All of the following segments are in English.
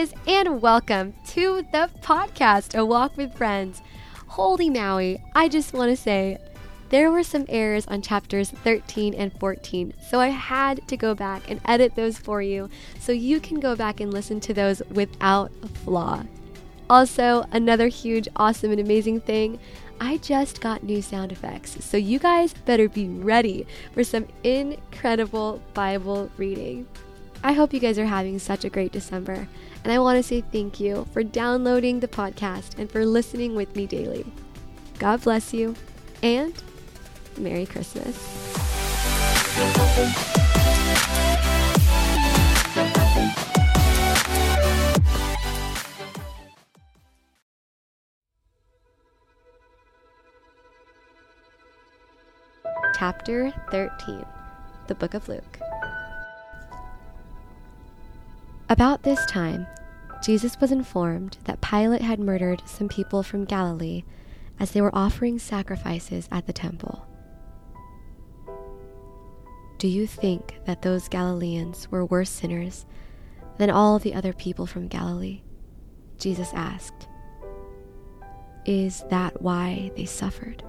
Guys, and welcome to the podcast, A Walk with Friends. Holy Maui, I just want to say there were some errors on chapters 13 and 14, so I had to go back and edit those for you so you can go back and listen to those without a flaw. Also, another huge, awesome, and amazing thing I just got new sound effects, so you guys better be ready for some incredible Bible reading. I hope you guys are having such a great December, and I want to say thank you for downloading the podcast and for listening with me daily. God bless you, and Merry Christmas. Chapter 13 The Book of Luke. About this time, Jesus was informed that Pilate had murdered some people from Galilee as they were offering sacrifices at the temple. Do you think that those Galileans were worse sinners than all the other people from Galilee? Jesus asked. Is that why they suffered?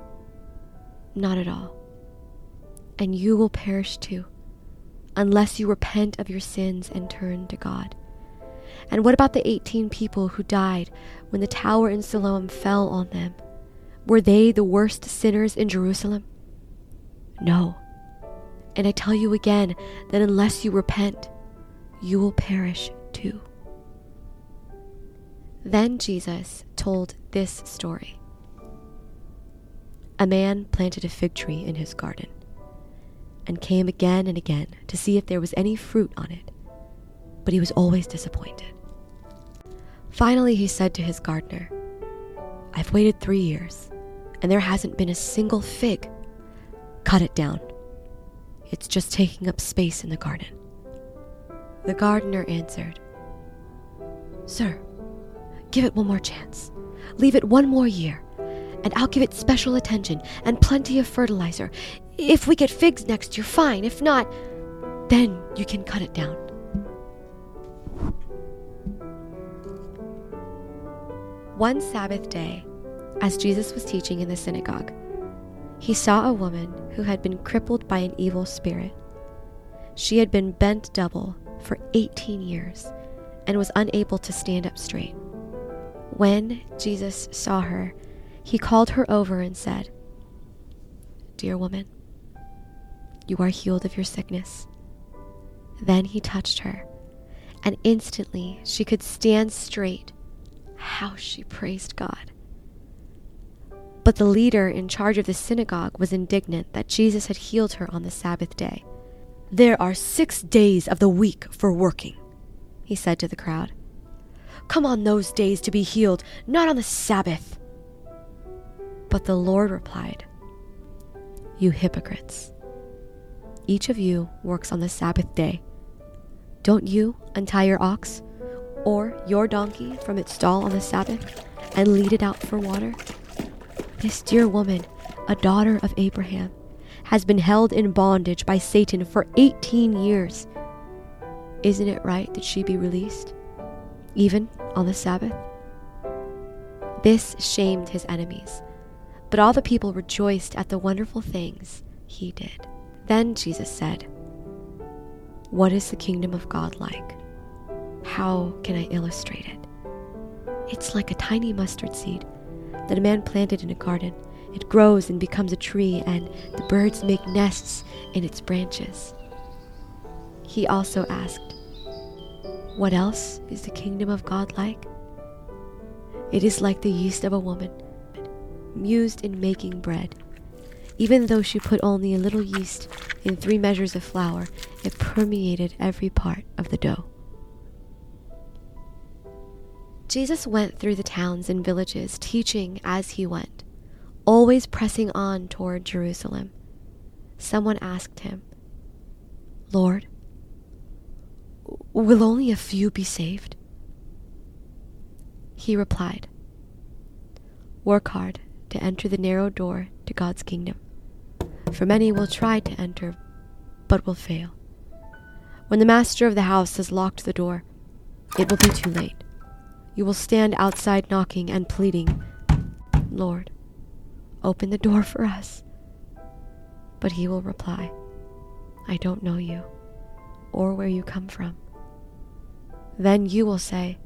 Not at all. And you will perish too unless you repent of your sins and turn to God? And what about the 18 people who died when the tower in Siloam fell on them? Were they the worst sinners in Jerusalem? No. And I tell you again that unless you repent, you will perish too. Then Jesus told this story. A man planted a fig tree in his garden and came again and again to see if there was any fruit on it, but he was always disappointed. Finally, he said to his gardener, I've waited three years, and there hasn't been a single fig. Cut it down. It's just taking up space in the garden. The gardener answered, Sir, give it one more chance. Leave it one more year, and I'll give it special attention and plenty of fertilizer. If we get figs next year, fine. If not, then you can cut it down. One Sabbath day, as Jesus was teaching in the synagogue, he saw a woman who had been crippled by an evil spirit. She had been bent double for 18 years and was unable to stand up straight. When Jesus saw her, he called her over and said, Dear woman, you are healed of your sickness. Then he touched her, and instantly she could stand straight. How she praised God. But the leader in charge of the synagogue was indignant that Jesus had healed her on the Sabbath day. There are six days of the week for working, he said to the crowd. Come on those days to be healed, not on the Sabbath. But the Lord replied, You hypocrites. Each of you works on the Sabbath day. Don't you untie your ox or your donkey from its stall on the Sabbath and lead it out for water? This dear woman, a daughter of Abraham, has been held in bondage by Satan for 18 years. Isn't it right that she be released, even on the Sabbath? This shamed his enemies, but all the people rejoiced at the wonderful things he did. Then Jesus said, What is the kingdom of God like? How can I illustrate it? It's like a tiny mustard seed that a man planted in a garden. It grows and becomes a tree, and the birds make nests in its branches. He also asked, What else is the kingdom of God like? It is like the yeast of a woman, used in making bread. Even though she put only a little yeast in three measures of flour, it permeated every part of the dough. Jesus went through the towns and villages, teaching as he went, always pressing on toward Jerusalem. Someone asked him, Lord, will only a few be saved? He replied, Work hard to enter the narrow door to God's kingdom for many will try to enter, but will fail. When the master of the house has locked the door, it will be too late. You will stand outside knocking and pleading, Lord, open the door for us. But he will reply, I don't know you or where you come from. Then you will say,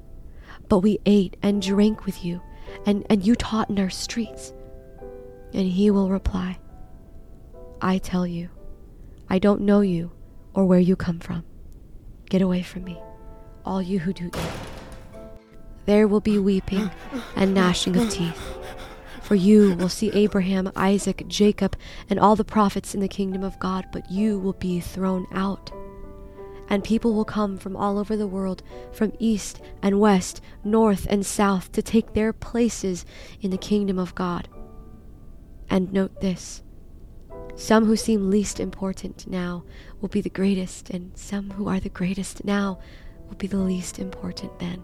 But we ate and drank with you, and, and you taught in our streets. And he will reply, I tell you, I don't know you or where you come from. Get away from me, all you who do evil. There will be weeping and gnashing of teeth. For you will see Abraham, Isaac, Jacob, and all the prophets in the kingdom of God, but you will be thrown out. And people will come from all over the world, from east and west, north and south, to take their places in the kingdom of God. And note this some who seem least important now will be the greatest, and some who are the greatest now will be the least important then.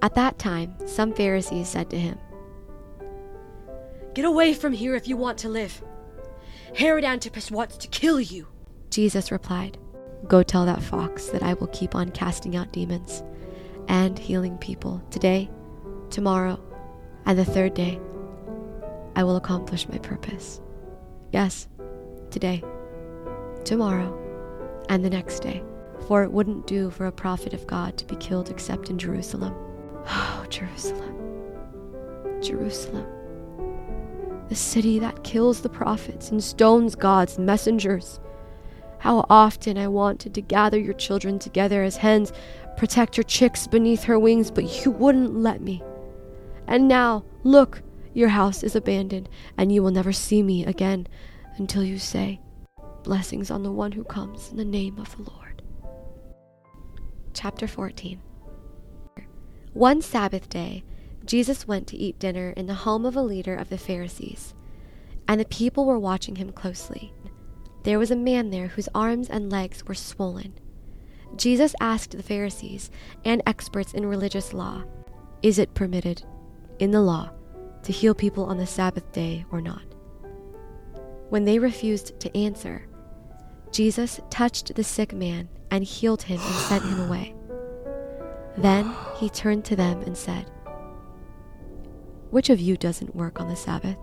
At that time, some Pharisees said to him, Get away from here if you want to live. Herod Antipas wants to kill you. Jesus replied, Go tell that fox that I will keep on casting out demons and healing people today, tomorrow, and the third day. I will accomplish my purpose. Yes, today, tomorrow, and the next day. For it wouldn't do for a prophet of God to be killed except in Jerusalem. Oh, Jerusalem. Jerusalem. The city that kills the prophets and stones God's messengers. How often I wanted to gather your children together as hens protect your chicks beneath her wings, but you wouldn't let me. And now, look, your house is abandoned, and you will never see me again until you say, Blessings on the one who comes in the name of the Lord. Chapter 14 One Sabbath day, Jesus went to eat dinner in the home of a leader of the Pharisees, and the people were watching him closely. There was a man there whose arms and legs were swollen. Jesus asked the Pharisees and experts in religious law, Is it permitted in the law to heal people on the Sabbath day or not? When they refused to answer, Jesus touched the sick man and healed him and sent him away. Then he turned to them and said, Which of you doesn't work on the Sabbath?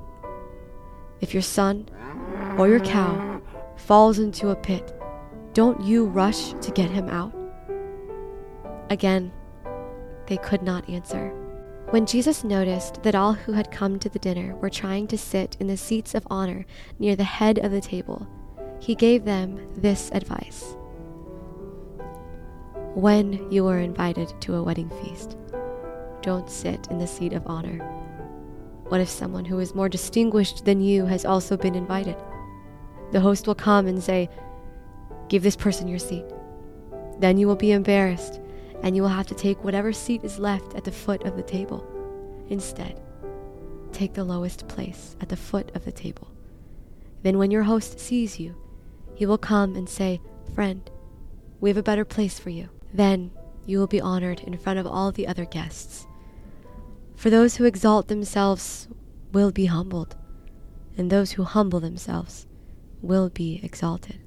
If your son or your cow falls into a pit, don't you rush to get him out? Again, they could not answer. When Jesus noticed that all who had come to the dinner were trying to sit in the seats of honor near the head of the table, he gave them this advice When you are invited to a wedding feast, don't sit in the seat of honor. What if someone who is more distinguished than you has also been invited? The host will come and say, Give this person your seat. Then you will be embarrassed and you will have to take whatever seat is left at the foot of the table. Instead, take the lowest place at the foot of the table. Then, when your host sees you, he will come and say, Friend, we have a better place for you. Then you will be honored in front of all the other guests. For those who exalt themselves will be humbled, and those who humble themselves will be exalted.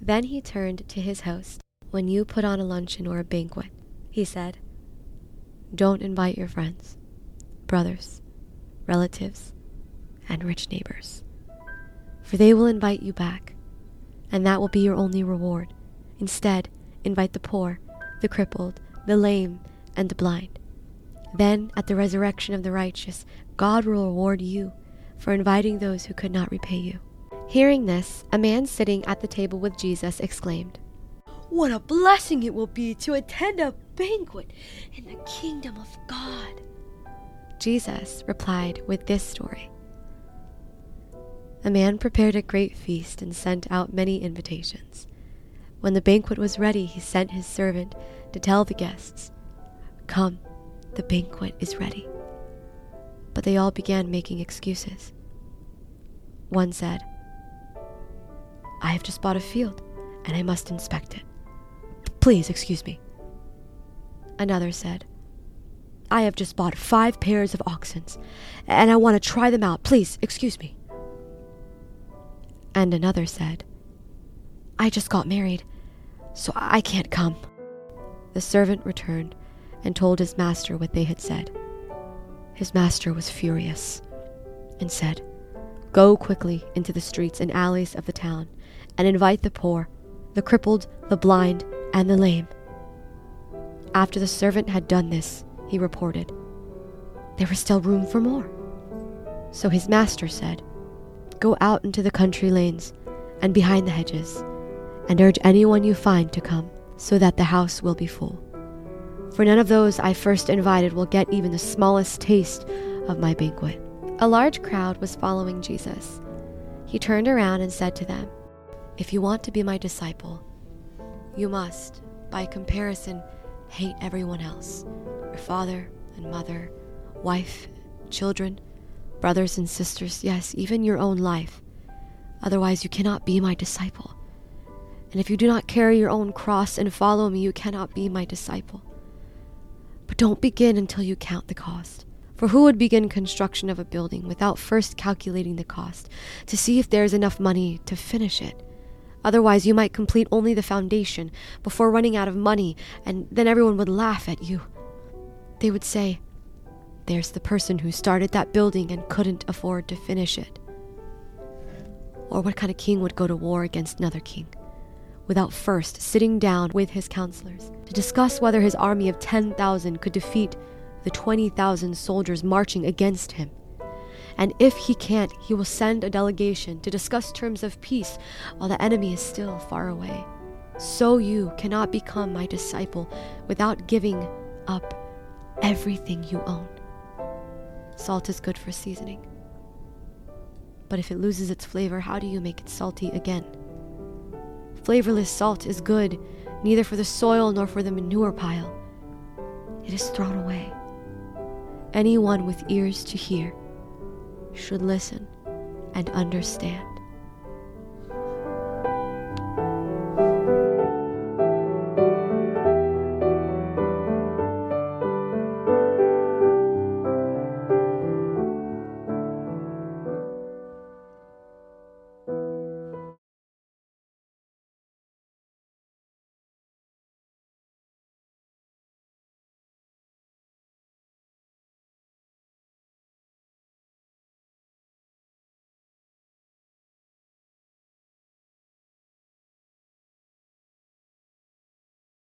Then he turned to his host when you put on a luncheon or a banquet, he said, don't invite your friends, brothers, relatives, and rich neighbors, for they will invite you back, and that will be your only reward. Instead, invite the poor, the crippled, the lame, and the blind. Then, at the resurrection of the righteous, God will reward you for inviting those who could not repay you. Hearing this, a man sitting at the table with Jesus exclaimed, what a blessing it will be to attend a banquet in the kingdom of God. Jesus replied with this story A man prepared a great feast and sent out many invitations. When the banquet was ready, he sent his servant to tell the guests, Come, the banquet is ready. But they all began making excuses. One said, I have just bought a field and I must inspect it. Please excuse me. Another said, I have just bought five pairs of oxens, and I want to try them out. Please excuse me. And another said, I just got married, so I can't come. the servant returned and told his master what they had said. His master was furious and said, Go quickly into the streets and alleys of the town and invite the poor, the crippled, the blind, and the lame. After the servant had done this, he reported, There was still room for more. So his master said, Go out into the country lanes and behind the hedges, and urge anyone you find to come, so that the house will be full. For none of those I first invited will get even the smallest taste of my banquet. A large crowd was following Jesus. He turned around and said to them, If you want to be my disciple, you must, by comparison, hate everyone else your father and mother, wife, children, brothers and sisters, yes, even your own life. Otherwise, you cannot be my disciple. And if you do not carry your own cross and follow me, you cannot be my disciple. But don't begin until you count the cost. For who would begin construction of a building without first calculating the cost to see if there is enough money to finish it? Otherwise, you might complete only the foundation before running out of money, and then everyone would laugh at you. They would say, There's the person who started that building and couldn't afford to finish it. Or what kind of king would go to war against another king without first sitting down with his counselors to discuss whether his army of 10,000 could defeat the 20,000 soldiers marching against him? And if he can't, he will send a delegation to discuss terms of peace while the enemy is still far away. So you cannot become my disciple without giving up everything you own. Salt is good for seasoning. But if it loses its flavor, how do you make it salty again? Flavorless salt is good neither for the soil nor for the manure pile. It is thrown away. Anyone with ears to hear should listen and understand.